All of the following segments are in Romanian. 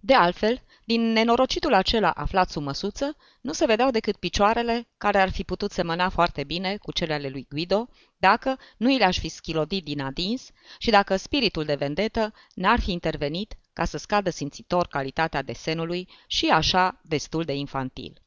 De altfel, din nenorocitul acela aflat sub măsuță, nu se vedeau decât picioarele, care ar fi putut semăna foarte bine cu cele ale lui Guido, dacă nu i le-aș fi schilodit din adins și dacă spiritul de vendetă n-ar fi intervenit ca să scadă simțitor calitatea desenului și așa destul de infantil.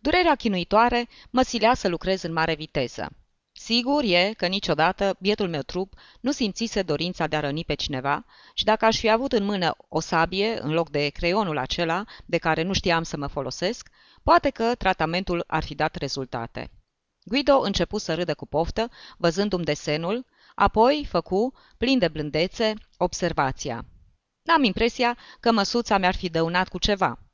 Durerea chinuitoare mă silea să lucrez în mare viteză. Sigur e că niciodată bietul meu trup nu simțise dorința de a răni pe cineva și dacă aș fi avut în mână o sabie în loc de creionul acela de care nu știam să mă folosesc, poate că tratamentul ar fi dat rezultate. Guido începu să râdă cu poftă, văzându-mi desenul, apoi făcu, plin de blândețe, observația. N-am impresia că măsuța mi-ar fi dăunat cu ceva.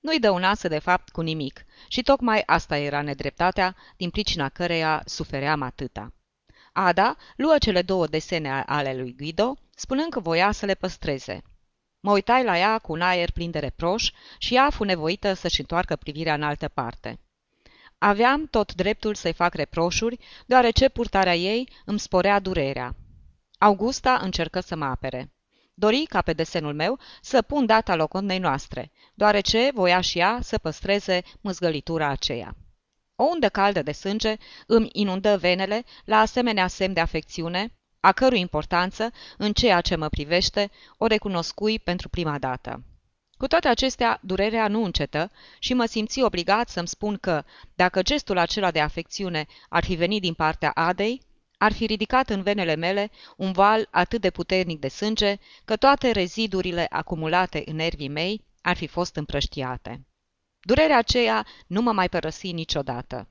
Nu-i dăunase de fapt cu nimic și tocmai asta era nedreptatea din pricina căreia sufeream atâta. Ada luă cele două desene ale lui Guido, spunând că voia să le păstreze. Mă uitai la ea cu un aer plin de reproș și ea fu nevoită să-și întoarcă privirea în altă parte. Aveam tot dreptul să-i fac reproșuri, deoarece purtarea ei îmi sporea durerea. Augusta încercă să mă apere. Dori ca pe desenul meu să pun data locondei noastre, deoarece voia și ea să păstreze mâzgălitura aceea. O undă caldă de sânge îmi inundă venele la asemenea semn de afecțiune, a cărui importanță, în ceea ce mă privește, o recunoscui pentru prima dată. Cu toate acestea, durerea nu încetă și mă simți obligat să-mi spun că, dacă gestul acela de afecțiune ar fi venit din partea Adei, ar fi ridicat în venele mele un val atât de puternic de sânge că toate rezidurile acumulate în nervii mei ar fi fost împrăștiate. Durerea aceea nu mă mai părăsi niciodată.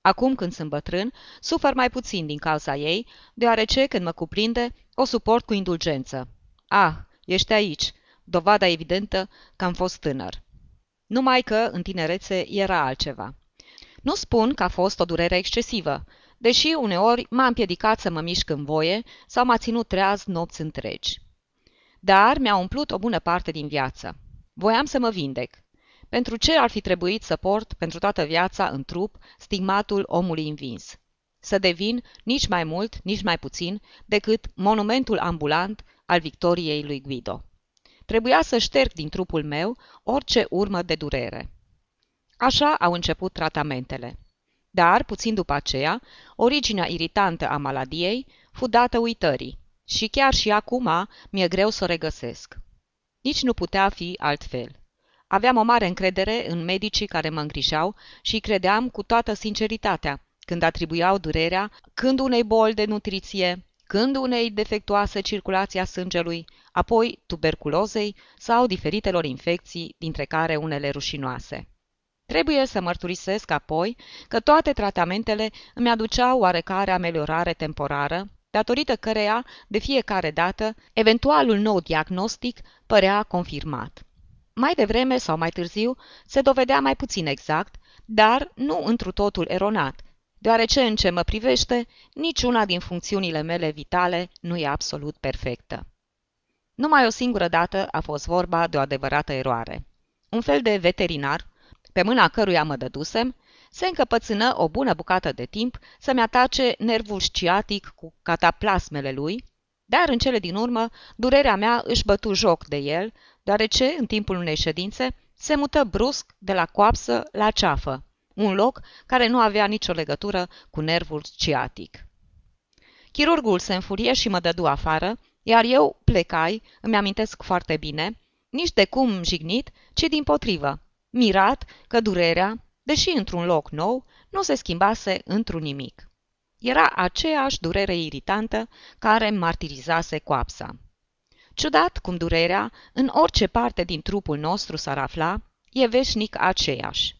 Acum când sunt bătrân, sufăr mai puțin din cauza ei, deoarece când mă cuprinde, o suport cu indulgență. Ah, ești aici, dovada evidentă că am fost tânăr. Numai că în tinerețe era altceva. Nu spun că a fost o durere excesivă, deși uneori m-a împiedicat să mă mișc în voie sau m-a ținut treaz nopți întregi. Dar mi-a umplut o bună parte din viață. Voiam să mă vindec. Pentru ce ar fi trebuit să port pentru toată viața în trup stigmatul omului învins? Să devin nici mai mult, nici mai puțin decât monumentul ambulant al victoriei lui Guido. Trebuia să șterg din trupul meu orice urmă de durere. Așa au început tratamentele. Dar, puțin după aceea, originea iritantă a maladiei fu dată uitării și chiar și acum mi-e greu să o regăsesc. Nici nu putea fi altfel. Aveam o mare încredere în medicii care mă îngrijau și credeam cu toată sinceritatea când atribuiau durerea când unei boli de nutriție, când unei defectuoase circulații a sângelui, apoi tuberculozei sau diferitelor infecții, dintre care unele rușinoase. Trebuie să mărturisesc apoi că toate tratamentele îmi aduceau oarecare ameliorare temporară, datorită căreia, de fiecare dată, eventualul nou diagnostic părea confirmat. Mai devreme sau mai târziu se dovedea mai puțin exact, dar nu întru totul eronat, deoarece în ce mă privește, niciuna din funcțiunile mele vitale nu e absolut perfectă. Numai o singură dată a fost vorba de o adevărată eroare. Un fel de veterinar, pe mâna căruia mă dădusem, se încăpățână o bună bucată de timp să-mi atace nervul sciatic cu cataplasmele lui, dar în cele din urmă durerea mea își bătu joc de el, deoarece, în timpul unei ședințe, se mută brusc de la coapsă la ceafă, un loc care nu avea nicio legătură cu nervul sciatic. Chirurgul se înfurie și mă dădu afară, iar eu plecai, îmi amintesc foarte bine, nici de cum jignit, ci din potrivă, mirat că durerea, deși într-un loc nou, nu se schimbase într-un nimic. Era aceeași durere iritantă care martirizase coapsa. Ciudat cum durerea, în orice parte din trupul nostru s-ar afla, e veșnic aceeași.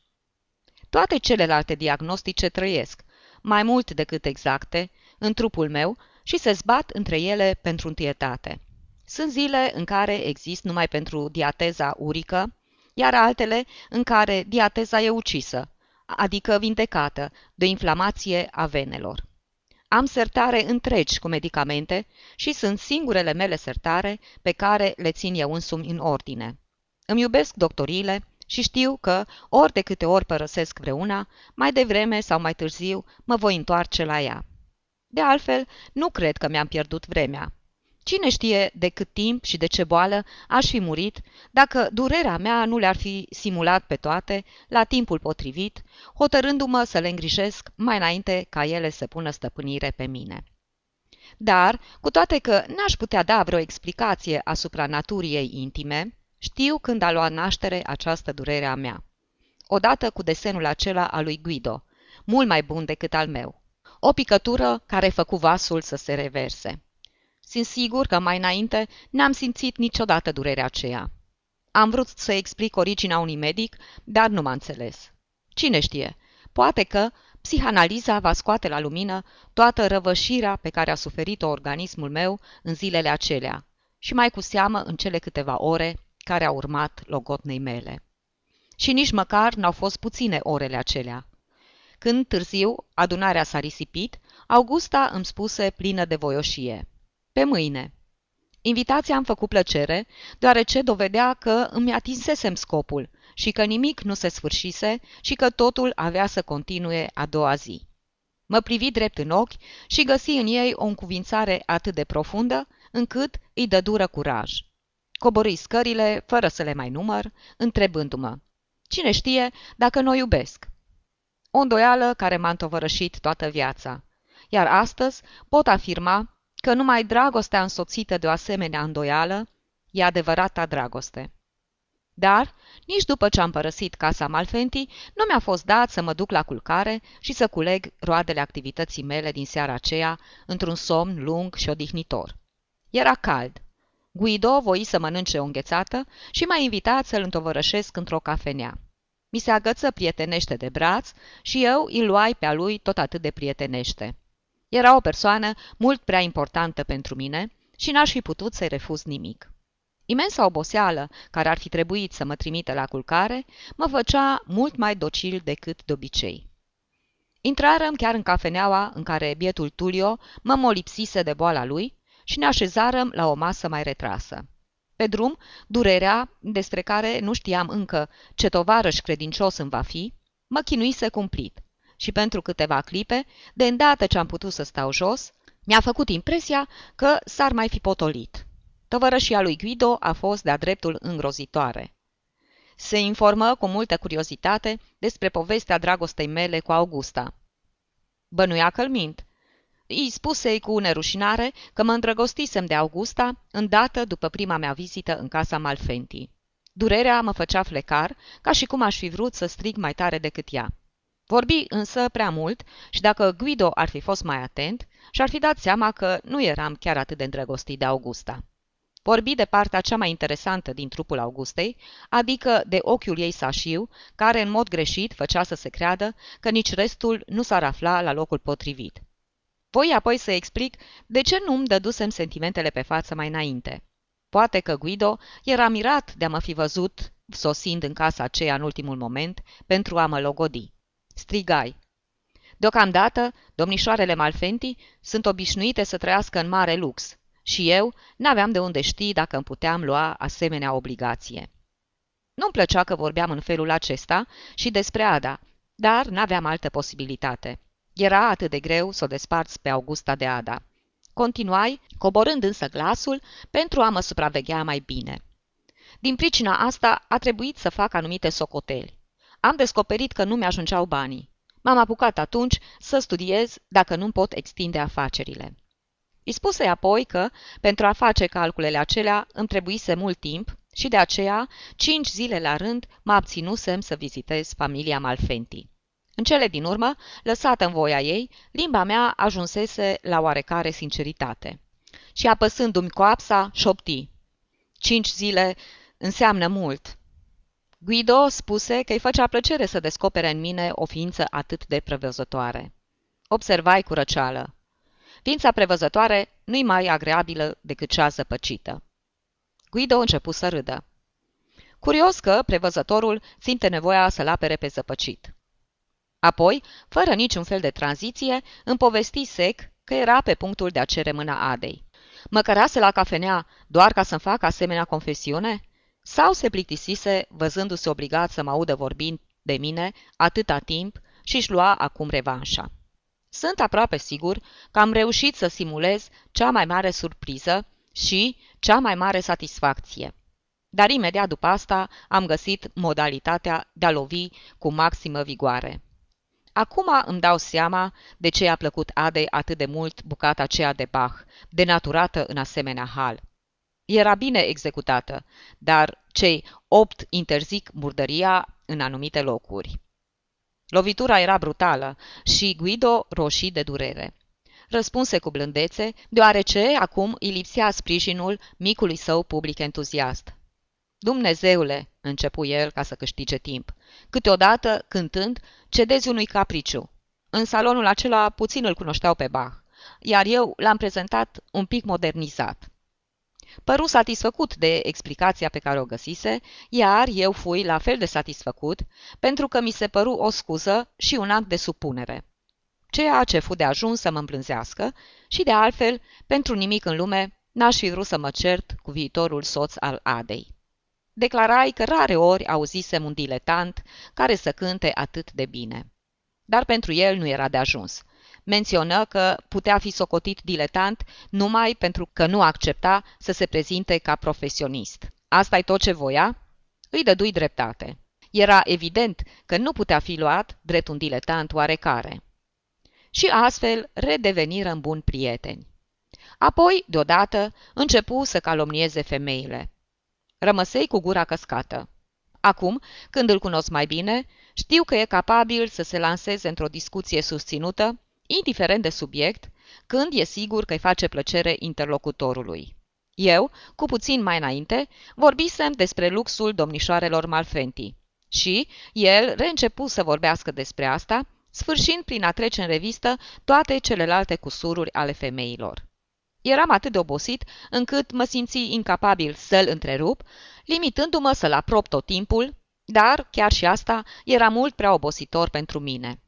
Toate celelalte diagnostice trăiesc, mai mult decât exacte, în trupul meu și se zbat între ele pentru întâietate. Sunt zile în care exist numai pentru diateza urică, iar altele în care diateza e ucisă, adică vindecată, de inflamație a venelor. Am sertare întregi cu medicamente și sunt singurele mele sertare pe care le țin eu însumi în ordine. Îmi iubesc doctorile și știu că, ori de câte ori părăsesc vreuna, mai devreme sau mai târziu mă voi întoarce la ea. De altfel, nu cred că mi-am pierdut vremea. Cine știe de cât timp și de ce boală aș fi murit dacă durerea mea nu le-ar fi simulat pe toate, la timpul potrivit, hotărându-mă să le îngrijesc mai înainte ca ele să pună stăpânire pe mine. Dar, cu toate că n-aș putea da vreo explicație asupra naturii ei intime, știu când a luat naștere această durere a mea. Odată cu desenul acela al lui Guido, mult mai bun decât al meu. O picătură care făcu vasul să se reverse. Sunt sigur că mai înainte n-am simțit niciodată durerea aceea. Am vrut să explic originea unui medic, dar nu m-a înțeles. Cine știe, poate că psihanaliza va scoate la lumină toată răvășirea pe care a suferit-o organismul meu în zilele acelea și mai cu seamă în cele câteva ore care au urmat logotnei mele. Și nici măcar n-au fost puține orele acelea. Când târziu adunarea s-a risipit, Augusta îmi spuse plină de voioșie. Pe mâine. Invitația am făcut plăcere, deoarece dovedea că îmi atinsesem scopul și că nimic nu se sfârșise și că totul avea să continue a doua zi. Mă privi drept în ochi și găsi în ei o încuvințare atât de profundă, încât îi dă dură curaj. Coborâi scările, fără să le mai număr, întrebându-mă, cine știe dacă nu o iubesc? O îndoială care m-a întovărășit toată viața. Iar astăzi pot afirma că numai dragostea însoțită de o asemenea îndoială e adevărata dragoste. Dar, nici după ce am părăsit casa Malfenti, nu mi-a fost dat să mă duc la culcare și să culeg roadele activității mele din seara aceea, într-un somn lung și odihnitor. Era cald. Guido voi să mănânce o înghețată și m-a invitat să-l întovărășesc într-o cafenea. Mi se agăță prietenește de braț și eu îl luai pe a lui tot atât de prietenește. Era o persoană mult prea importantă pentru mine și n-aș fi putut să-i refuz nimic. Imensa oboseală care ar fi trebuit să mă trimite la culcare mă făcea mult mai docil decât de obicei. Intrarăm chiar în cafeneaua în care bietul Tulio mă molipsise de boala lui și ne așezarăm la o masă mai retrasă. Pe drum, durerea, despre care nu știam încă ce tovarăș credincios îmi va fi, mă chinuise cumplit și pentru câteva clipe, de îndată ce am putut să stau jos, mi-a făcut impresia că s-ar mai fi potolit. Tăvărășia lui Guido a fost de-a dreptul îngrozitoare. Se informă cu multă curiozitate despre povestea dragostei mele cu Augusta. Bănuia că mint. Îi spusei cu nerușinare că mă îndrăgostisem de Augusta îndată după prima mea vizită în casa Malfenti. Durerea mă făcea flecar, ca și cum aș fi vrut să strig mai tare decât ea. Vorbi însă prea mult și dacă Guido ar fi fost mai atent, și-ar fi dat seama că nu eram chiar atât de îndrăgostit de Augusta. Vorbi de partea cea mai interesantă din trupul Augustei, adică de ochiul ei sașiu, care în mod greșit făcea să se creadă că nici restul nu s-ar afla la locul potrivit. Voi apoi să explic de ce nu-mi dădusem sentimentele pe față mai înainte. Poate că Guido era mirat de a mă fi văzut sosind în casa aceea în ultimul moment pentru a mă logodi. Strigai. Deocamdată, domnișoarele Malfenti sunt obișnuite să trăiască în mare lux și eu n-aveam de unde ști dacă îmi puteam lua asemenea obligație. Nu-mi plăcea că vorbeam în felul acesta și despre Ada, dar n-aveam altă posibilitate. Era atât de greu să o desparți pe Augusta de Ada. Continuai, coborând însă glasul, pentru a mă supraveghea mai bine. Din pricina asta a trebuit să fac anumite socoteli. Am descoperit că nu mi-ajungeau banii. M-am apucat atunci să studiez dacă nu pot extinde afacerile. Îi spuse apoi că, pentru a face calculele acelea, îmi trebuise mult timp și de aceea, cinci zile la rând, mă abținusem să vizitez familia Malfenti. În cele din urmă, lăsată în voia ei, limba mea ajunsese la oarecare sinceritate. Și apăsându-mi coapsa, șopti. Cinci zile înseamnă mult. Guido spuse că îi făcea plăcere să descopere în mine o ființă atât de prevăzătoare. Observai cu răceală. Ființa prevăzătoare nu-i mai agreabilă decât cea zăpăcită. Guido început să râdă. Curios că prevăzătorul simte nevoia să-l apere pe zăpăcit. Apoi, fără niciun fel de tranziție, îmi povesti sec că era pe punctul de a cere mâna Adei. Mă cărase la cafenea doar ca să-mi fac asemenea confesiune? Sau se plictisise văzându-se obligat să mă audă vorbind de mine atâta timp și își lua acum revanșa. Sunt aproape sigur că am reușit să simulez cea mai mare surpriză și cea mai mare satisfacție. Dar imediat după asta am găsit modalitatea de a lovi cu maximă vigoare. Acum îmi dau seama de ce i-a plăcut Adei atât de mult bucata aceea de Bach, denaturată în asemenea hal. Era bine executată, dar cei opt interzic murdăria în anumite locuri. Lovitura era brutală și Guido roșii de durere. Răspunse cu blândețe, deoarece acum îi lipsea sprijinul micului său public entuziast. Dumnezeule, începu el ca să câștige timp, câteodată, cântând, cedezi unui capriciu. În salonul acela puțin îl cunoșteau pe Bach, iar eu l-am prezentat un pic modernizat. Păru satisfăcut de explicația pe care o găsise, iar eu fui la fel de satisfăcut, pentru că mi se păru o scuză și un act de supunere. Ceea ce fu de ajuns să mă îmblânzească și, de altfel, pentru nimic în lume, n-aș fi vrut să mă cert cu viitorul soț al Adei. Declarai că rare ori auzisem un diletant care să cânte atât de bine. Dar pentru el nu era de ajuns. Menționă că putea fi socotit diletant numai pentru că nu accepta să se prezinte ca profesionist. asta e tot ce voia? Îi dădui dreptate. Era evident că nu putea fi luat drept un diletant oarecare. Și astfel redeveniră în bun prieteni. Apoi, deodată, începu să calomnieze femeile. Rămăsei cu gura căscată. Acum, când îl cunosc mai bine, știu că e capabil să se lanseze într-o discuție susținută, indiferent de subiect, când e sigur că îi face plăcere interlocutorului. Eu, cu puțin mai înainte, vorbisem despre luxul domnișoarelor Malfenti și el reîncepu să vorbească despre asta, sfârșind prin a trece în revistă toate celelalte cusururi ale femeilor. Eram atât de obosit încât mă simți incapabil să-l întrerup, limitându-mă să-l aprop tot timpul, dar chiar și asta era mult prea obositor pentru mine.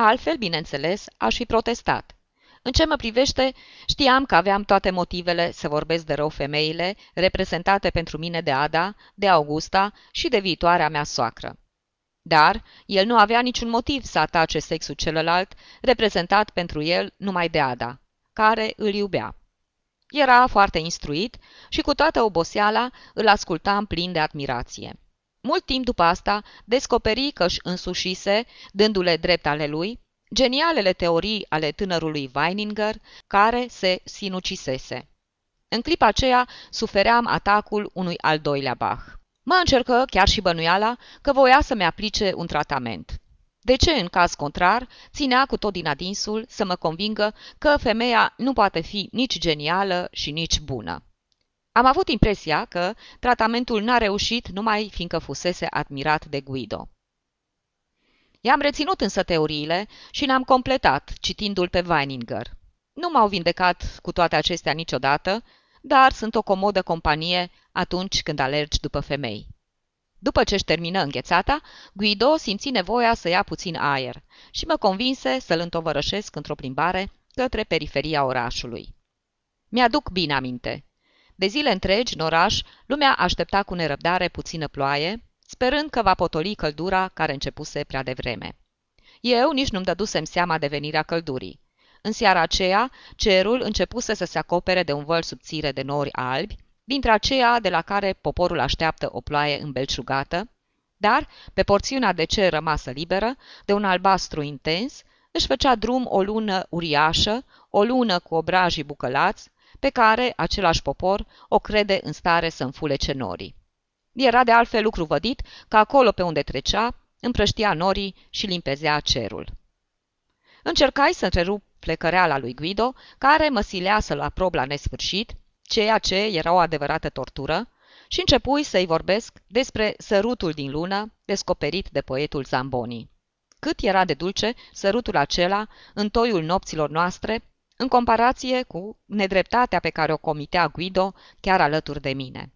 Altfel, bineînțeles, aș fi protestat. În ce mă privește, știam că aveam toate motivele să vorbesc de rău femeile, reprezentate pentru mine de Ada, de Augusta și de viitoarea mea soacră. Dar el nu avea niciun motiv să atace sexul celălalt, reprezentat pentru el numai de Ada, care îl iubea. Era foarte instruit și cu toată oboseala îl ascultam plin de admirație. Mult timp după asta, descoperi că își însușise, dându-le drept ale lui, genialele teorii ale tânărului Weininger, care se sinucisese. În clipa aceea sufeream atacul unui al doilea Bach. Mă încercă chiar și bănuiala că voia să-mi aplice un tratament. De ce, în caz contrar, ținea cu tot din adinsul să mă convingă că femeia nu poate fi nici genială și nici bună? Am avut impresia că tratamentul n-a reușit numai fiindcă fusese admirat de Guido. I-am reținut însă teoriile și le-am completat, citindu-l pe Weininger. Nu m-au vindecat cu toate acestea niciodată, dar sunt o comodă companie atunci când alergi după femei. După ce își termină înghețata, Guido simți nevoia să ia puțin aer și mă convinse să-l întovărășesc într-o plimbare către periferia orașului. Mi-aduc bine aminte. De zile întregi, în oraș, lumea aștepta cu nerăbdare puțină ploaie, sperând că va potoli căldura care începuse prea devreme. Eu nici nu-mi dădusem seama de venirea căldurii. În seara aceea, cerul începuse să se acopere de un văl subțire de nori albi, dintre aceea de la care poporul așteaptă o ploaie îmbelciugată, dar, pe porțiunea de cer rămasă liberă, de un albastru intens, își făcea drum o lună uriașă, o lună cu obrajii bucălați, pe care același popor o crede în stare să înfulece norii. Era de altfel lucru vădit că acolo pe unde trecea, împrăștia norii și limpezea cerul. Încercai să întrerup plecăreala lui Guido, care mă silea să-l aprob la nesfârșit, ceea ce era o adevărată tortură, și începui să-i vorbesc despre sărutul din lună, descoperit de poetul Zamboni. Cât era de dulce sărutul acela în toiul nopților noastre, în comparație cu nedreptatea pe care o comitea Guido chiar alături de mine.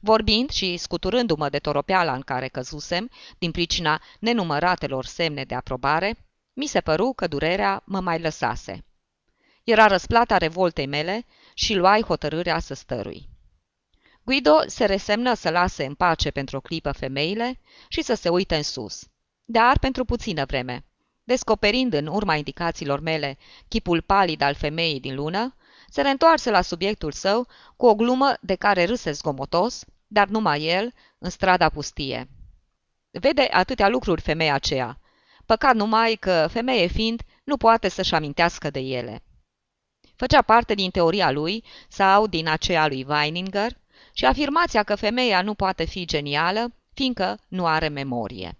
Vorbind și scuturându-mă de toropeala în care căzusem, din pricina nenumăratelor semne de aprobare, mi se păru că durerea mă mai lăsase. Era răsplata revoltei mele și luai hotărârea să stărui. Guido se resemnă să lase în pace pentru o clipă femeile și să se uite în sus, dar pentru puțină vreme. Descoperind în urma indicațiilor mele chipul palid al femeii din lună, se reîntoarse la subiectul său cu o glumă de care râse zgomotos, dar numai el, în strada pustie. Vede atâtea lucruri femeia aceea. Păcat numai că, femeie fiind, nu poate să-și amintească de ele. Făcea parte din teoria lui sau din aceea lui Weininger și afirmația că femeia nu poate fi genială, fiindcă nu are memorie.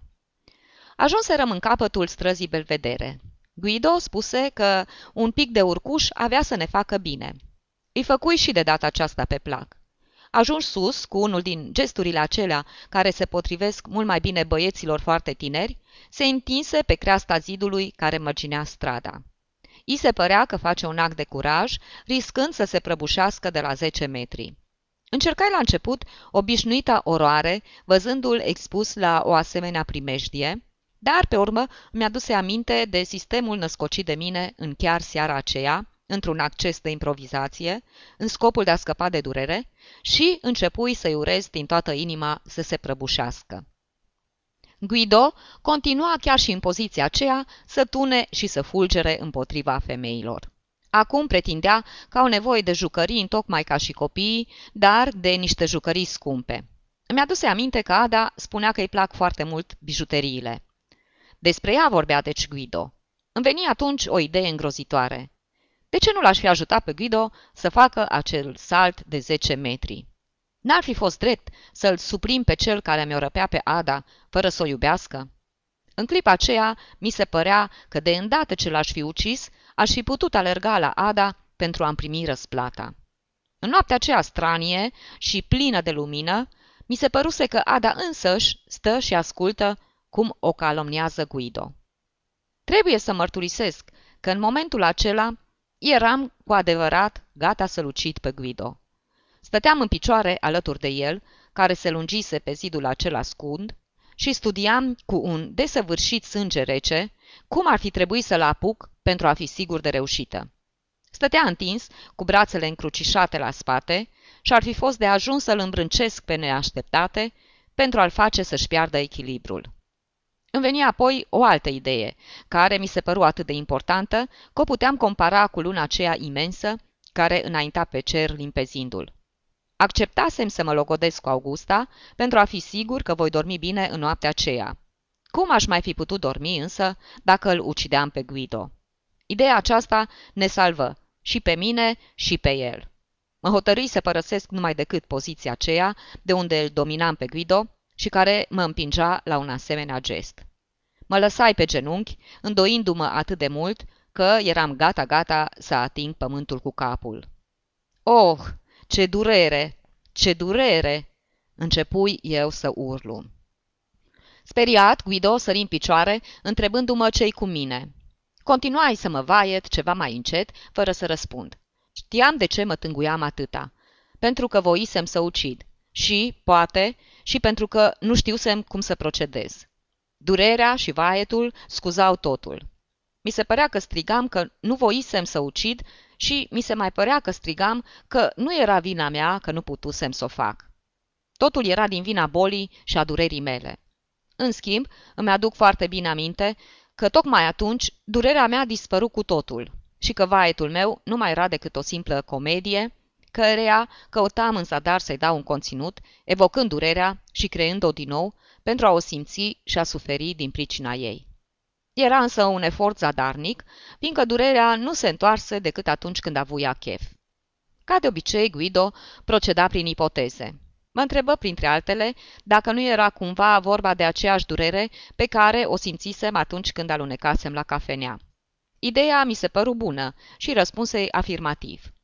Ajunserăm în capătul străzii Belvedere. Guido spuse că un pic de urcuș avea să ne facă bine. Îi făcui și de data aceasta pe plac. Ajuns sus, cu unul din gesturile acelea care se potrivesc mult mai bine băieților foarte tineri, se întinse pe creasta zidului care mărginea strada. I se părea că face un act de curaj, riscând să se prăbușească de la 10 metri. Încercai la început obișnuita oroare, văzându-l expus la o asemenea primejdie, dar pe urmă mi-aduse aminte de sistemul născocit de mine în chiar seara aceea, într-un acces de improvizație, în scopul de a scăpa de durere, și începui să-i urez din toată inima să se prăbușească. Guido continua chiar și în poziția aceea să tune și să fulgere împotriva femeilor. Acum pretindea că au nevoie de jucării tocmai ca și copiii, dar de niște jucării scumpe. Îmi aduse aminte că Ada spunea că îi plac foarte mult bijuteriile. Despre ea vorbea deci Guido. Îmi veni atunci o idee îngrozitoare. De ce nu l-aș fi ajutat pe Guido să facă acel salt de 10 metri? N-ar fi fost drept să-l suprim pe cel care mi-o răpea pe Ada, fără să o iubească? În clipa aceea, mi se părea că de îndată ce l-aș fi ucis, aș fi putut alerga la Ada pentru a-mi primi răsplata. În noaptea aceea stranie și plină de lumină, mi se păruse că Ada însăși stă și ascultă cum o calomniază Guido. Trebuie să mărturisesc că în momentul acela eram cu adevărat gata să-l ucid pe Guido. Stăteam în picioare alături de el, care se lungise pe zidul acela scund, și studiam cu un desăvârșit sânge rece cum ar fi trebuit să-l apuc pentru a fi sigur de reușită. Stătea întins, cu brațele încrucișate la spate, și ar fi fost de ajuns să-l îmbrâncesc pe neașteptate pentru a-l face să-și piardă echilibrul. Îmi veni apoi o altă idee, care mi se păru atât de importantă că o puteam compara cu luna aceea imensă care înainta pe cer limpezindu-l. Acceptasem să mă logodesc cu Augusta pentru a fi sigur că voi dormi bine în noaptea aceea. Cum aș mai fi putut dormi însă dacă îl ucideam pe Guido? Ideea aceasta ne salvă și pe mine și pe el. Mă hotărâi să părăsesc numai decât poziția aceea de unde îl dominam pe Guido și care mă împingea la un asemenea gest. Mă lăsai pe genunchi, îndoindu-mă atât de mult că eram gata-gata să ating pământul cu capul. Oh, ce durere! Ce durere! Începui eu să urlu. Speriat, Guido sări în picioare, întrebându-mă ce-i cu mine. Continuai să mă vaiet ceva mai încet, fără să răspund. Știam de ce mă tânguiam atâta. Pentru că voisem să ucid. Și, poate, și pentru că nu știusem cum să procedez. Durerea și vaietul scuzau totul. Mi se părea că strigam că nu voisem să ucid și mi se mai părea că strigam că nu era vina mea că nu putusem să o fac. Totul era din vina bolii și a durerii mele. În schimb, îmi aduc foarte bine aminte că tocmai atunci durerea mea dispăru cu totul și că vaietul meu nu mai era decât o simplă comedie, căreia căutam în zadar să-i dau un conținut, evocând durerea și creând-o din nou pentru a o simți și a suferi din pricina ei. Era însă un efort zadarnic, fiindcă durerea nu se întoarse decât atunci când avuia chef. Ca de obicei, Guido proceda prin ipoteze. Mă întrebă, printre altele, dacă nu era cumva vorba de aceeași durere pe care o simțisem atunci când alunecasem la cafenea. Ideea mi se păru bună și răspunse afirmativ.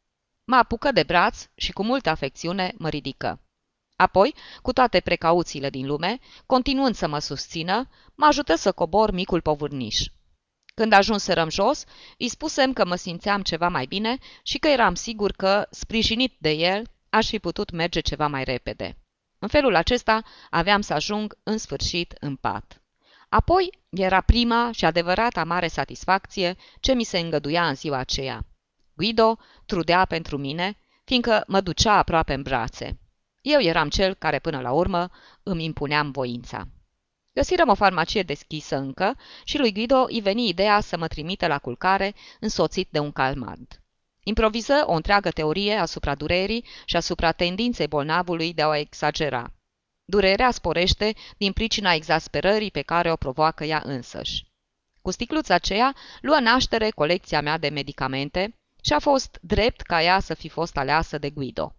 Mă apucă de braț și cu multă afecțiune mă ridică. Apoi, cu toate precauțiile din lume, continuând să mă susțină, mă ajută să cobor micul povârniș. Când ajunserăm jos, îi spusem că mă simțeam ceva mai bine și că eram sigur că, sprijinit de el, aș fi putut merge ceva mai repede. În felul acesta aveam să ajung în sfârșit în pat. Apoi era prima și adevărata mare satisfacție ce mi se îngăduia în ziua aceea. Guido trudea pentru mine, fiindcă mă ducea aproape în brațe. Eu eram cel care până la urmă îmi impuneam voința. Găsirăm o farmacie deschisă încă și lui Guido îi veni ideea să mă trimită la culcare însoțit de un calmant. Improviză o întreagă teorie asupra durerii și asupra tendinței bolnavului de a o exagera. Durerea sporește din pricina exasperării pe care o provoacă ea însăși. Cu sticluța aceea luă naștere colecția mea de medicamente și a fost drept ca ea să fi fost aleasă de Guido.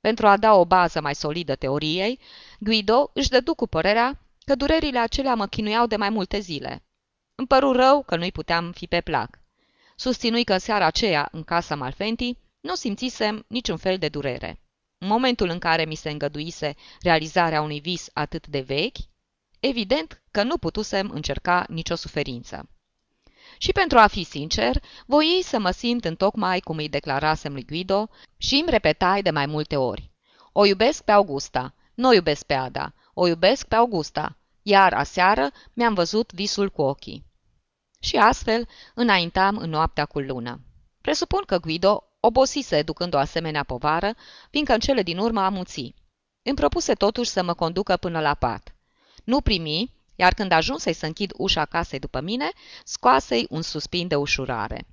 Pentru a da o bază mai solidă teoriei, Guido își dădu cu părerea că durerile acelea mă chinuiau de mai multe zile. Îmi păru rău că nu-i puteam fi pe plac. Susținui că seara aceea, în casa Malfenti, nu simțisem niciun fel de durere. În momentul în care mi se îngăduise realizarea unui vis atât de vechi, evident că nu putusem încerca nicio suferință. Și pentru a fi sincer, voi să mă simt întocmai cum îi declarasem lui Guido și îmi repetai de mai multe ori. O iubesc pe Augusta, nu o iubesc pe Ada, o iubesc pe Augusta, iar aseară mi-am văzut visul cu ochii. Și astfel înaintam în noaptea cu lună. Presupun că Guido obosise ducând o asemenea povară, fiindcă în cele din urmă amuți. Îmi propuse totuși să mă conducă până la pat. Nu primi, iar când ajunsei să închid ușa casei după mine, scoasei un suspin de ușurare.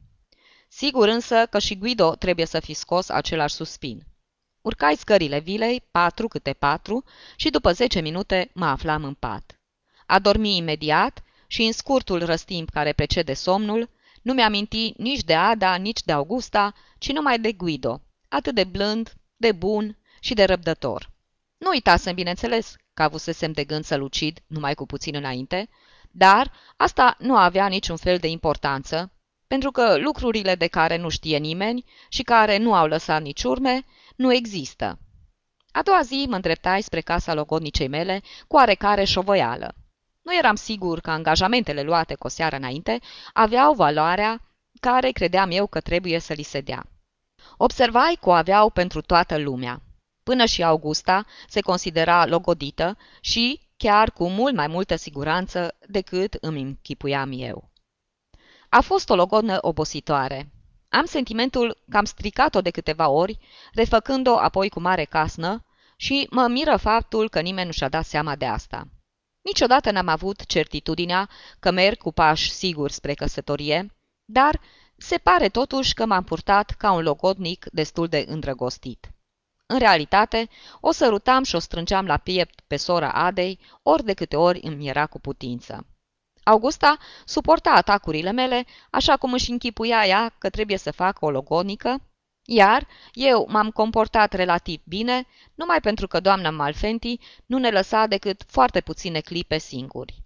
Sigur însă că și Guido trebuie să fi scos același suspin. Urcai scările vilei, patru câte patru, și după zece minute mă aflam în pat. A dormi imediat și în scurtul răstimp care precede somnul, nu mi-aminti nici de Ada, nici de Augusta, ci numai de Guido, atât de blând, de bun și de răbdător. Nu uitasem, bineînțeles, că avusesem de gând să lucid numai cu puțin înainte, dar asta nu avea niciun fel de importanță, pentru că lucrurile de care nu știe nimeni și care nu au lăsat nici urme, nu există. A doua zi mă îndreptai spre casa logodnicei mele cu oarecare șovăială. Nu eram sigur că angajamentele luate cu o seară înainte aveau valoarea care credeam eu că trebuie să li se dea. Observai că o aveau pentru toată lumea. Până și Augusta se considera logodită și chiar cu mult mai multă siguranță decât îmi închipuiam eu. A fost o logodnă obositoare. Am sentimentul că am stricat-o de câteva ori, refăcând-o apoi cu mare casnă și mă miră faptul că nimeni nu și-a dat seama de asta. Niciodată n-am avut certitudinea că merg cu pași sigur spre căsătorie, dar se pare totuși că m-am purtat ca un logodnic destul de îndrăgostit. În realitate, o sărutam și o strângeam la piept pe sora Adei, ori de câte ori îmi era cu putință. Augusta suporta atacurile mele, așa cum își închipuia ea că trebuie să facă o logonică, iar eu m-am comportat relativ bine, numai pentru că doamna Malfenti nu ne lăsa decât foarte puține clipe singuri.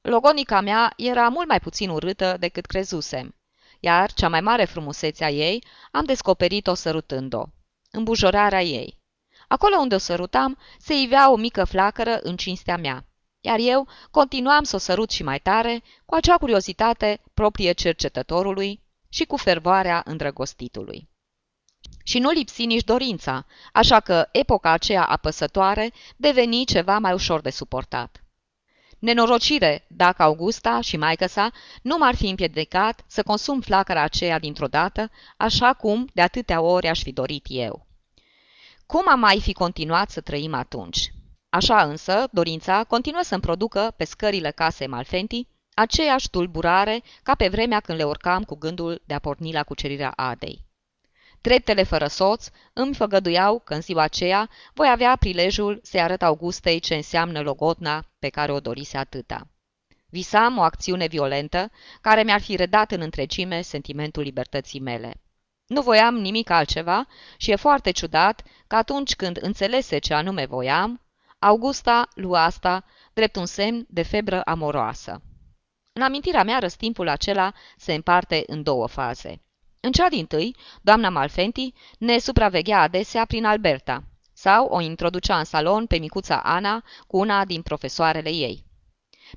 Logonica mea era mult mai puțin urâtă decât crezusem, iar cea mai mare frumusețe a ei am descoperit-o sărutând-o îmbujorarea ei. Acolo unde o sărutam, se ivea o mică flacără în cinstea mea, iar eu continuam să o sărut și mai tare, cu acea curiozitate proprie cercetătorului și cu fervoarea îndrăgostitului. Și nu lipsi nici dorința, așa că epoca aceea apăsătoare deveni ceva mai ușor de suportat. Nenorocire dacă Augusta și maică sa nu m-ar fi împiedicat să consum flacăra aceea dintr-o dată, așa cum de atâtea ori aș fi dorit eu. Cum am mai fi continuat să trăim atunci? Așa însă, dorința continuă să-mi producă pe scările casei Malfenti aceeași tulburare ca pe vremea când le urcam cu gândul de a porni la cucerirea Adei. Treptele fără soț îmi făgăduiau că în ziua aceea voi avea prilejul să-i arăt Augustei ce înseamnă logotna pe care o dorise atâta. Visam o acțiune violentă care mi-ar fi redat în întregime sentimentul libertății mele. Nu voiam nimic altceva și e foarte ciudat că atunci când înțelese ce anume voiam, Augusta lua asta drept un semn de febră amoroasă. În amintirea mea, răstimpul acela se împarte în două faze. În cea din tâi, doamna Malfenti ne supraveghea adesea prin Alberta sau o introducea în salon pe micuța Ana cu una din profesoarele ei.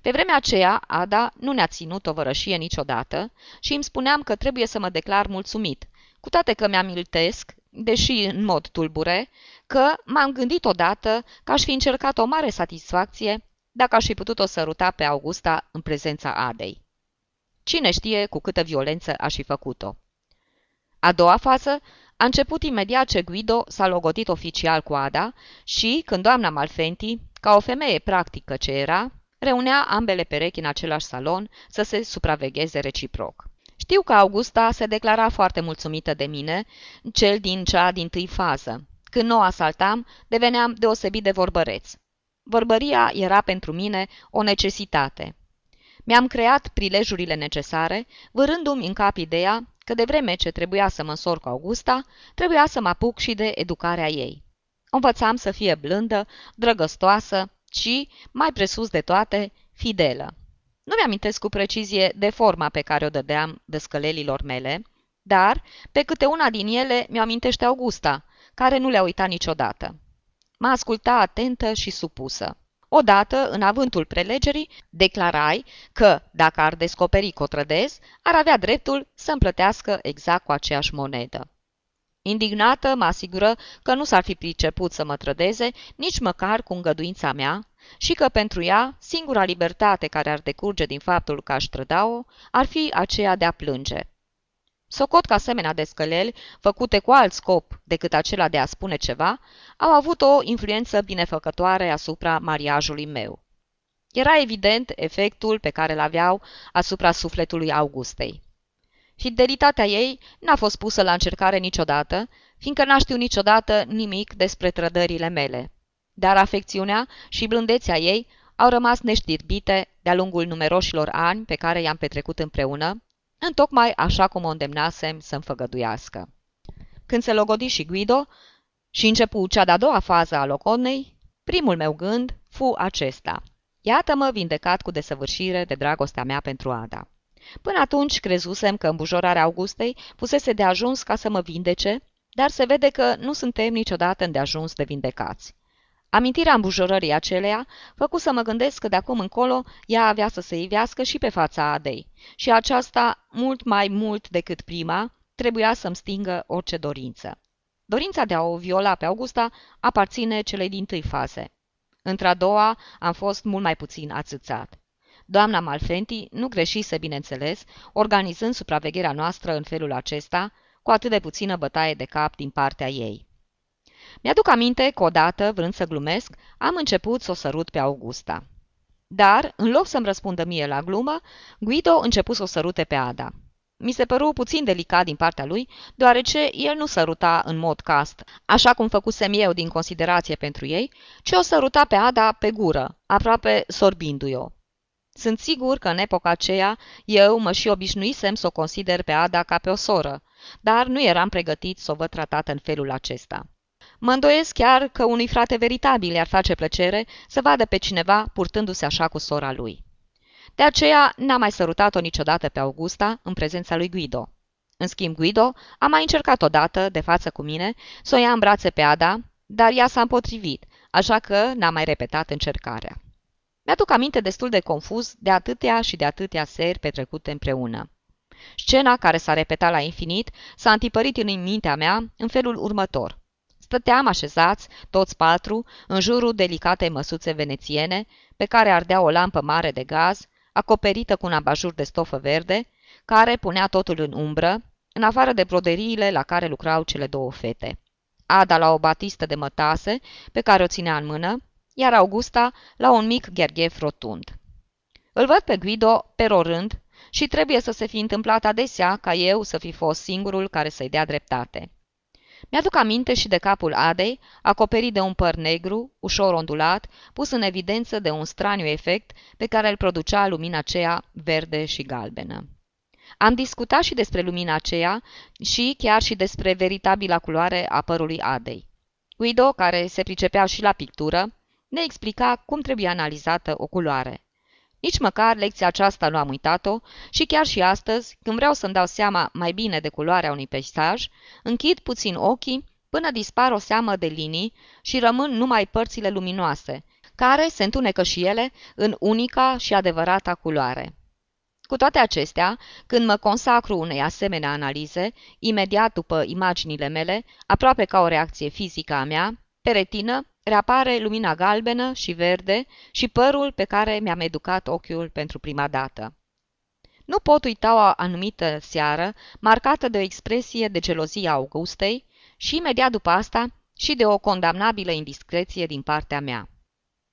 Pe vremea aceea, Ada nu ne-a ținut o vărășie niciodată și îmi spuneam că trebuie să mă declar mulțumit, cu toate că mi-amiltesc, deși în mod tulbure, că m-am gândit odată că aș fi încercat o mare satisfacție dacă aș fi putut o săruta pe Augusta în prezența Adei. Cine știe cu câtă violență aș fi făcut-o. A doua fază a început imediat ce Guido s-a logodit oficial cu Ada și, când doamna Malfenti, ca o femeie practică ce era, reunea ambele perechi în același salon să se supravegheze reciproc. Știu că Augusta se declara foarte mulțumită de mine, cel din cea din tâi fază. Când nu asaltam, deveneam deosebit de vorbăreț. Vorbăria era pentru mine o necesitate. Mi-am creat prilejurile necesare, vârându-mi în cap ideea că de vreme ce trebuia să mă însor cu Augusta, trebuia să mă apuc și de educarea ei. O învățam să fie blândă, drăgăstoasă și, mai presus de toate, fidelă. Nu mi-amintesc cu precizie de forma pe care o dădeam descălelilor mele, dar pe câte una din ele mi-o amintește Augusta, care nu le-a uitat niciodată. Mă asculta atentă și supusă. Odată, în avântul prelegerii, declarai că, dacă ar descoperi cotrădez, ar avea dreptul să-mi plătească exact cu aceeași monedă. Indignată, mă asigură că nu s-ar fi priceput să mă trădeze nici măcar cu îngăduința mea și că pentru ea singura libertate care ar decurge din faptul că aș trăda-o ar fi aceea de a plânge. Socot că asemenea descăleli, făcute cu alt scop decât acela de a spune ceva, au avut o influență binefăcătoare asupra mariajului meu. Era evident efectul pe care îl aveau asupra sufletului Augustei. Fidelitatea ei n-a fost pusă la încercare niciodată, fiindcă n-a știut niciodată nimic despre trădările mele. Dar afecțiunea și blândețea ei au rămas neștirbite de-a lungul numeroșilor ani pe care i-am petrecut împreună, întocmai așa cum o îndemnasem să-mi făgăduiască. Când se logodi și Guido și începu cea de-a doua fază a loconei, primul meu gând fu acesta. Iată-mă vindecat cu desăvârșire de dragostea mea pentru Ada. Până atunci crezusem că îmbujorarea Augustei fusese de ajuns ca să mă vindece, dar se vede că nu suntem niciodată îndeajuns de vindecați. Amintirea îmbujorării aceleia făcu să mă gândesc că de acum încolo ea avea să se ivească și pe fața Adei și aceasta, mult mai mult decât prima, trebuia să-mi stingă orice dorință. Dorința de a o viola pe Augusta aparține celei din tâi faze. Într-a doua am fost mult mai puțin ațățat. Doamna Malfenti nu greșise, bineînțeles, organizând supravegherea noastră în felul acesta, cu atât de puțină bătaie de cap din partea ei. Mi-aduc aminte că odată, vrând să glumesc, am început să o sărut pe Augusta. Dar, în loc să-mi răspundă mie la glumă, Guido început să o sărute pe Ada. Mi se păru puțin delicat din partea lui, deoarece el nu săruta în mod cast, așa cum făcusem eu din considerație pentru ei, ci o săruta pe Ada pe gură, aproape sorbindu-i-o. Sunt sigur că în epoca aceea eu mă și obișnuisem să o consider pe Ada ca pe o soră, dar nu eram pregătit să o văd tratată în felul acesta. Mă îndoiesc chiar că unui frate veritabil i-ar face plăcere să vadă pe cineva purtându-se așa cu sora lui. De aceea n-am mai sărutat-o niciodată pe Augusta în prezența lui Guido. În schimb, Guido a mai încercat odată, de față cu mine, să o ia în brațe pe Ada, dar ea s-a împotrivit, așa că n-am mai repetat încercarea. Mi-aduc aminte destul de confuz de atâtea și de atâtea seri petrecute împreună. Scena care s-a repetat la infinit s-a antipărit în mintea mea în felul următor. Stăteam așezați, toți patru, în jurul delicatei măsuțe venețiene, pe care ardea o lampă mare de gaz, acoperită cu un abajur de stofă verde, care punea totul în umbră, în afară de broderiile la care lucrau cele două fete. Ada la o batistă de mătase, pe care o ținea în mână, iar Augusta la un mic gherghef rotund. Îl văd pe Guido perorând și trebuie să se fi întâmplat adesea ca eu să fi fost singurul care să-i dea dreptate. Mi-aduc aminte și de capul Adei, acoperit de un păr negru, ușor ondulat, pus în evidență de un straniu efect pe care îl producea lumina aceea verde și galbenă. Am discutat și despre lumina aceea și chiar și despre veritabila culoare a părului Adei. Guido, care se pricepea și la pictură, ne explica cum trebuie analizată o culoare. Nici măcar lecția aceasta nu am uitat-o și chiar și astăzi, când vreau să-mi dau seama mai bine de culoarea unui peisaj, închid puțin ochii până dispar o seamă de linii și rămân numai părțile luminoase, care se întunecă și ele în unica și adevărata culoare. Cu toate acestea, când mă consacru unei asemenea analize, imediat după imaginile mele, aproape ca o reacție fizică a mea, pe retină reapare lumina galbenă și verde și părul pe care mi-am educat ochiul pentru prima dată. Nu pot uita o anumită seară, marcată de o expresie de gelozie a Augustei și imediat după asta și de o condamnabilă indiscreție din partea mea.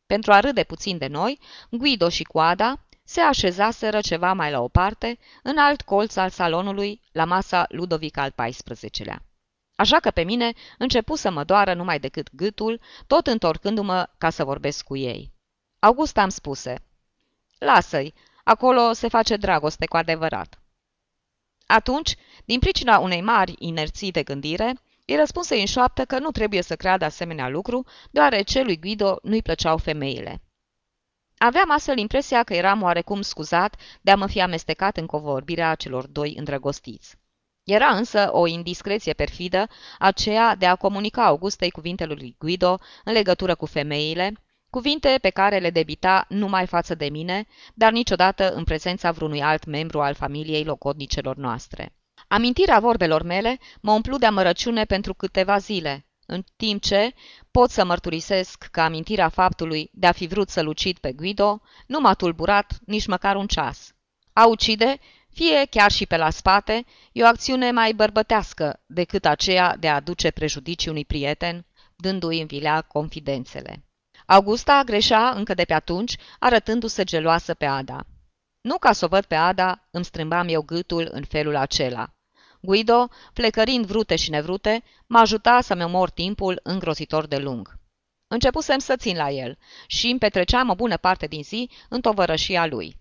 Pentru a râde puțin de noi, Guido și Coada se așezaseră ceva mai la o parte, în alt colț al salonului, la masa Ludovic al XIV-lea. Așa că pe mine începu să mă doară numai decât gâtul, tot întorcându-mă ca să vorbesc cu ei. Augusta îmi spuse, Lasă-i, acolo se face dragoste cu adevărat. Atunci, din pricina unei mari inerții de gândire, îi răspunse în șoaptă că nu trebuie să creadă asemenea lucru, deoarece lui Guido nu-i plăceau femeile. Aveam astfel impresia că eram oarecum scuzat de a mă fi amestecat în covorbirea celor doi îndrăgostiți. Era însă o indiscreție perfidă aceea de a comunica Augustei cuvintele lui Guido în legătură cu femeile, cuvinte pe care le debita numai față de mine, dar niciodată în prezența vreunui alt membru al familiei locodnicelor noastre. Amintirea vorbelor mele mă umplu de amărăciune pentru câteva zile, în timp ce pot să mărturisesc că amintirea faptului de a fi vrut să lucid pe Guido nu m-a tulburat nici măcar un ceas. A ucide, fie chiar și pe la spate, e o acțiune mai bărbătească decât aceea de a aduce prejudicii unui prieten, dându-i în vilea confidențele. Augusta greșea încă de pe atunci, arătându-se geloasă pe Ada. Nu ca să o văd pe Ada, îmi strâmbam eu gâtul în felul acela. Guido, plecărind vrute și nevrute, mă ajuta să-mi omor timpul îngrozitor de lung. Începusem să țin la el și îmi petreceam o bună parte din zi în tovărășia lui.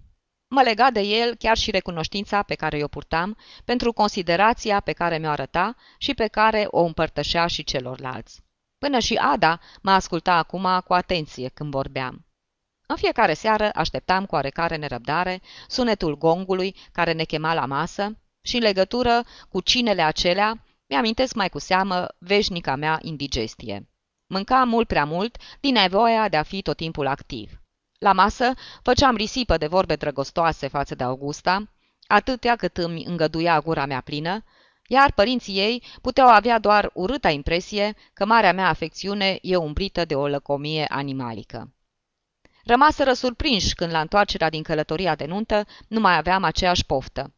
Mă lega de el chiar și recunoștința pe care o purtam pentru considerația pe care mi-o arăta și pe care o împărtășea și celorlalți. Până și Ada mă asculta acum cu atenție când vorbeam. În fiecare seară așteptam cu oarecare nerăbdare sunetul gongului care ne chema la masă și în legătură cu cinele acelea mi-amintesc mai cu seamă veșnica mea indigestie. Mâncam mult prea mult din nevoia de a fi tot timpul activ. La masă făceam risipă de vorbe drăgostoase față de Augusta, atâtea cât îmi îngăduia gura mea plină, iar părinții ei puteau avea doar urâta impresie că marea mea afecțiune e umbrită de o lăcomie animalică. Rămaseră surprinși când la întoarcerea din călătoria de nuntă nu mai aveam aceeași poftă.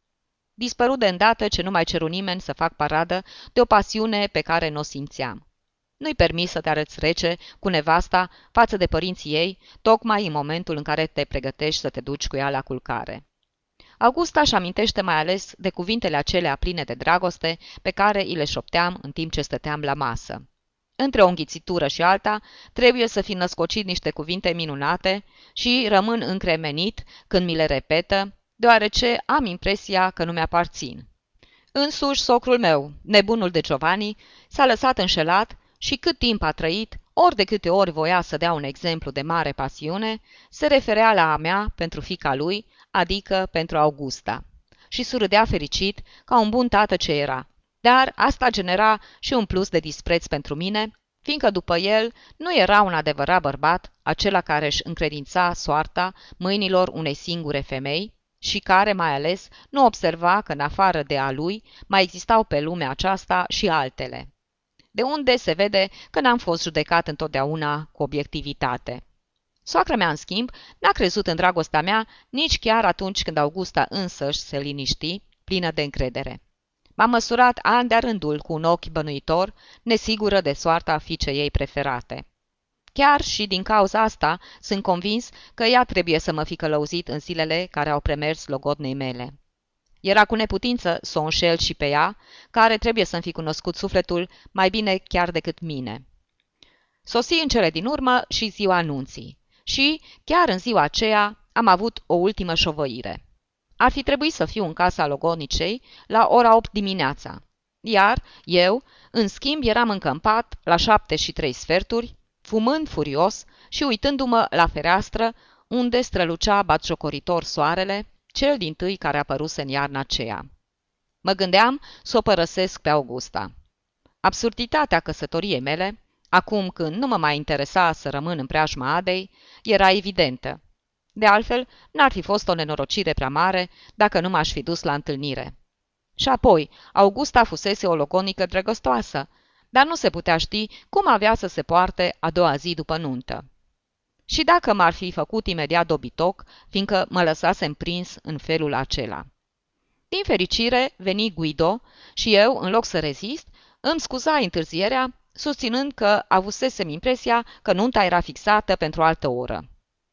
Dispărut de îndată ce nu mai ceru nimeni să fac paradă de o pasiune pe care nu o simțeam. Nu-i permis să te arăți rece cu nevasta față de părinții ei, tocmai în momentul în care te pregătești să te duci cu ea la culcare. Augusta își amintește mai ales de cuvintele acelea pline de dragoste pe care îi le șopteam în timp ce stăteam la masă. Între o înghițitură și alta, trebuie să fi născocit niște cuvinte minunate și rămân încremenit când mi le repetă, deoarece am impresia că nu mi-aparțin. Însuși, socrul meu, nebunul de Giovanni, s-a lăsat înșelat și cât timp a trăit, ori de câte ori voia să dea un exemplu de mare pasiune, se referea la a mea pentru fica lui, adică pentru Augusta. Și surâdea fericit, ca un bun tată ce era. Dar asta genera și un plus de dispreț pentru mine, fiindcă după el nu era un adevărat bărbat, acela care își încredința soarta mâinilor unei singure femei, și care, mai ales, nu observa că în afară de a lui mai existau pe lumea aceasta și altele. De unde se vede că n-am fost judecat întotdeauna cu obiectivitate. Soacra mea, în schimb, n-a crezut în dragostea mea nici chiar atunci când Augusta însăși se liniști, plină de încredere. M-a măsurat an de rândul cu un ochi bănuitor, nesigură de soarta fiicei ei preferate. Chiar și din cauza asta sunt convins că ea trebuie să mă fi călăuzit în zilele care au premers logodnei mele. Era cu neputință să o înșel și pe ea, care trebuie să-mi fi cunoscut sufletul mai bine chiar decât mine. Sosi în cele din urmă și ziua anunții. Și, chiar în ziua aceea, am avut o ultimă șovăire. Ar fi trebuit să fiu în casa logodnicei la ora 8 dimineața. Iar eu, în schimb, eram încămpat la șapte și trei sferturi, fumând furios și uitându-mă la fereastră, unde strălucea batjocoritor soarele, cel din tâi care a apăruse în iarna aceea. Mă gândeam să o părăsesc pe Augusta. Absurditatea căsătoriei mele, acum când nu mă mai interesa să rămân în preajma Adei, era evidentă. De altfel, n-ar fi fost o nenorocire prea mare dacă nu m-aș fi dus la întâlnire. Și apoi, Augusta fusese o loconică drăgăstoasă, dar nu se putea ști cum avea să se poarte a doua zi după nuntă. Și dacă m-ar fi făcut imediat dobitoc, fiindcă mă lăsasem prins în felul acela. Din fericire, veni Guido și eu, în loc să rezist, îmi scuza întârzierea, susținând că avusesem impresia că nunta era fixată pentru altă oră.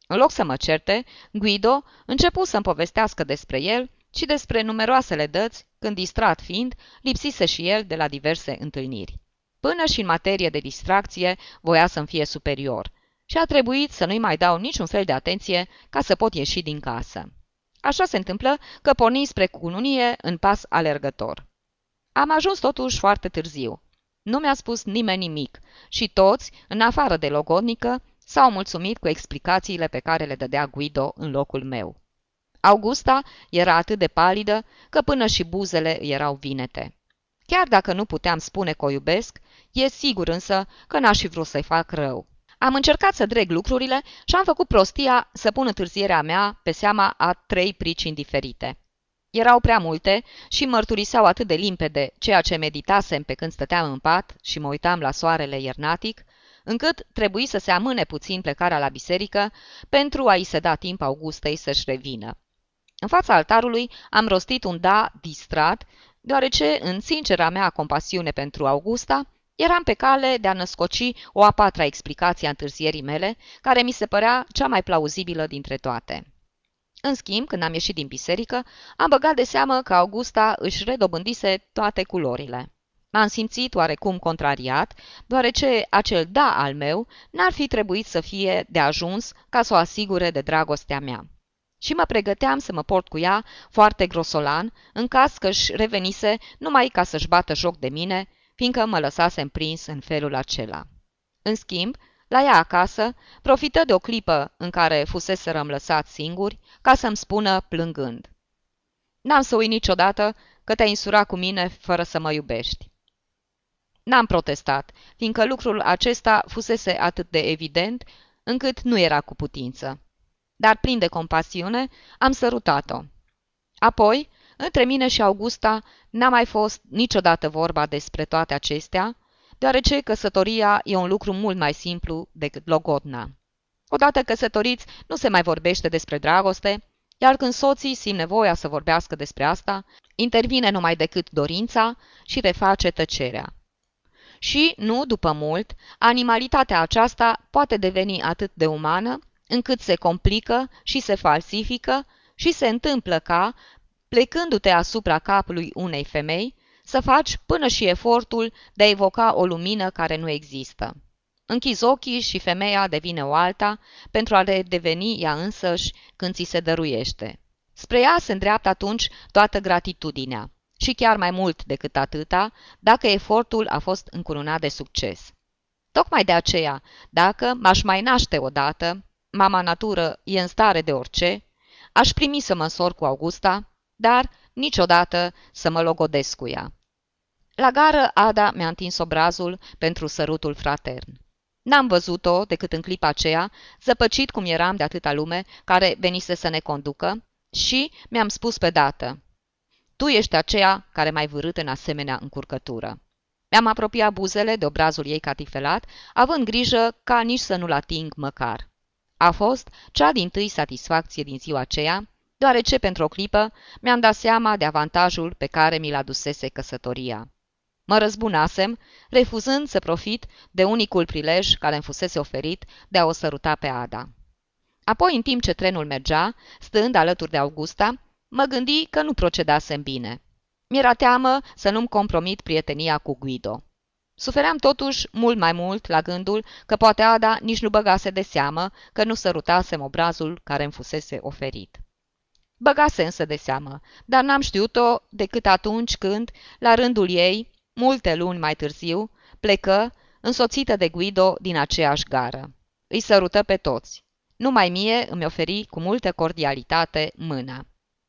În loc să mă certe, Guido începu să-mi povestească despre el și despre numeroasele dăți, când distrat fiind, lipsise și el de la diverse întâlniri. Până și în materie de distracție voia să-mi fie superior și a trebuit să nu-i mai dau niciun fel de atenție ca să pot ieși din casă. Așa se întâmplă că porni spre cununie în pas alergător. Am ajuns totuși foarte târziu. Nu mi-a spus nimeni nimic și toți, în afară de logodnică, s-au mulțumit cu explicațiile pe care le dădea Guido în locul meu. Augusta era atât de palidă că până și buzele erau vinete. Chiar dacă nu puteam spune că o iubesc, e sigur însă că n-aș fi vrut să-i fac rău. Am încercat să dreg lucrurile și am făcut prostia să pun întârzierea mea pe seama a trei pricini diferite. Erau prea multe și mărturiseau atât de limpede ceea ce meditasem pe când stăteam în pat și mă uitam la soarele iernatic, încât trebuie să se amâne puțin plecarea la biserică pentru a-i se da timp Augustei să-și revină. În fața altarului am rostit un da distrat, deoarece, în sincera mea compasiune pentru Augusta, eram pe cale de a născoci o a patra explicație a întârzierii mele, care mi se părea cea mai plauzibilă dintre toate. În schimb, când am ieșit din biserică, am băgat de seamă că Augusta își redobândise toate culorile. M-am simțit oarecum contrariat, deoarece acel da al meu n-ar fi trebuit să fie de ajuns ca să o asigure de dragostea mea. Și mă pregăteam să mă port cu ea foarte grosolan, în caz că își revenise numai ca să-și bată joc de mine, fiindcă mă lăsase prins în felul acela. În schimb, la ea acasă, profită de o clipă în care fuseserăm lăsat singuri, ca să-mi spună plângând. N-am să uit niciodată că te-ai insura cu mine fără să mă iubești. N-am protestat, fiindcă lucrul acesta fusese atât de evident, încât nu era cu putință. Dar plin de compasiune, am sărutat-o. Apoi, între mine și Augusta n-a mai fost niciodată vorba despre toate acestea, deoarece căsătoria e un lucru mult mai simplu decât logodna. Odată căsătoriți, nu se mai vorbește despre dragoste, iar când soții simt nevoia să vorbească despre asta, intervine numai decât dorința și reface tăcerea. Și, nu după mult, animalitatea aceasta poate deveni atât de umană, încât se complică și se falsifică și se întâmplă ca, plecându-te asupra capului unei femei, să faci până și efortul de a evoca o lumină care nu există. Închizi ochii și femeia devine o alta pentru a deveni ea însăși când ți se dăruiește. Spre ea se îndreaptă atunci toată gratitudinea și chiar mai mult decât atâta, dacă efortul a fost încununat de succes. Tocmai de aceea, dacă m-aș mai naște odată, mama natură e în stare de orice, aș primi să mă însor cu Augusta, dar niciodată să mă logodesc cu ea. La gară, Ada mi-a întins obrazul pentru sărutul fratern. N-am văzut-o decât în clipa aceea, zăpăcit cum eram de atâta lume care venise să ne conducă, și mi-am spus pe dată, Tu ești aceea care m-ai vârât în asemenea încurcătură. Mi-am apropiat buzele de obrazul ei catifelat, având grijă ca nici să nu-l ating măcar. A fost cea din tâi satisfacție din ziua aceea, deoarece pentru o clipă mi-am dat seama de avantajul pe care mi-l adusese căsătoria. Mă răzbunasem, refuzând să profit de unicul prilej care îmi fusese oferit de a o săruta pe Ada. Apoi, în timp ce trenul mergea, stând alături de Augusta, mă gândi că nu procedasem bine. Mi-era teamă să nu-mi compromit prietenia cu Guido. Sufeream totuși mult mai mult la gândul că poate Ada nici nu băgase de seamă că nu sărutasem obrazul care îmi fusese oferit. Băgase însă de seamă, dar n-am știut-o decât atunci când, la rândul ei, multe luni mai târziu, plecă, însoțită de Guido din aceeași gară. Îi sărută pe toți. Numai mie îmi oferi cu multă cordialitate mâna.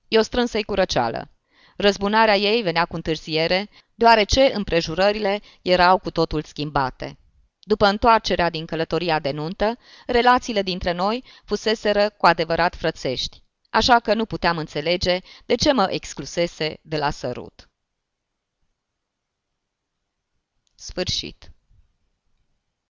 Eu strânsă-i cu răceală. Răzbunarea ei venea cu întârziere, deoarece împrejurările erau cu totul schimbate. După întoarcerea din călătoria de nuntă, relațiile dintre noi fuseseră cu adevărat frățești așa că nu puteam înțelege de ce mă exclusese de la sărut. Sfârșit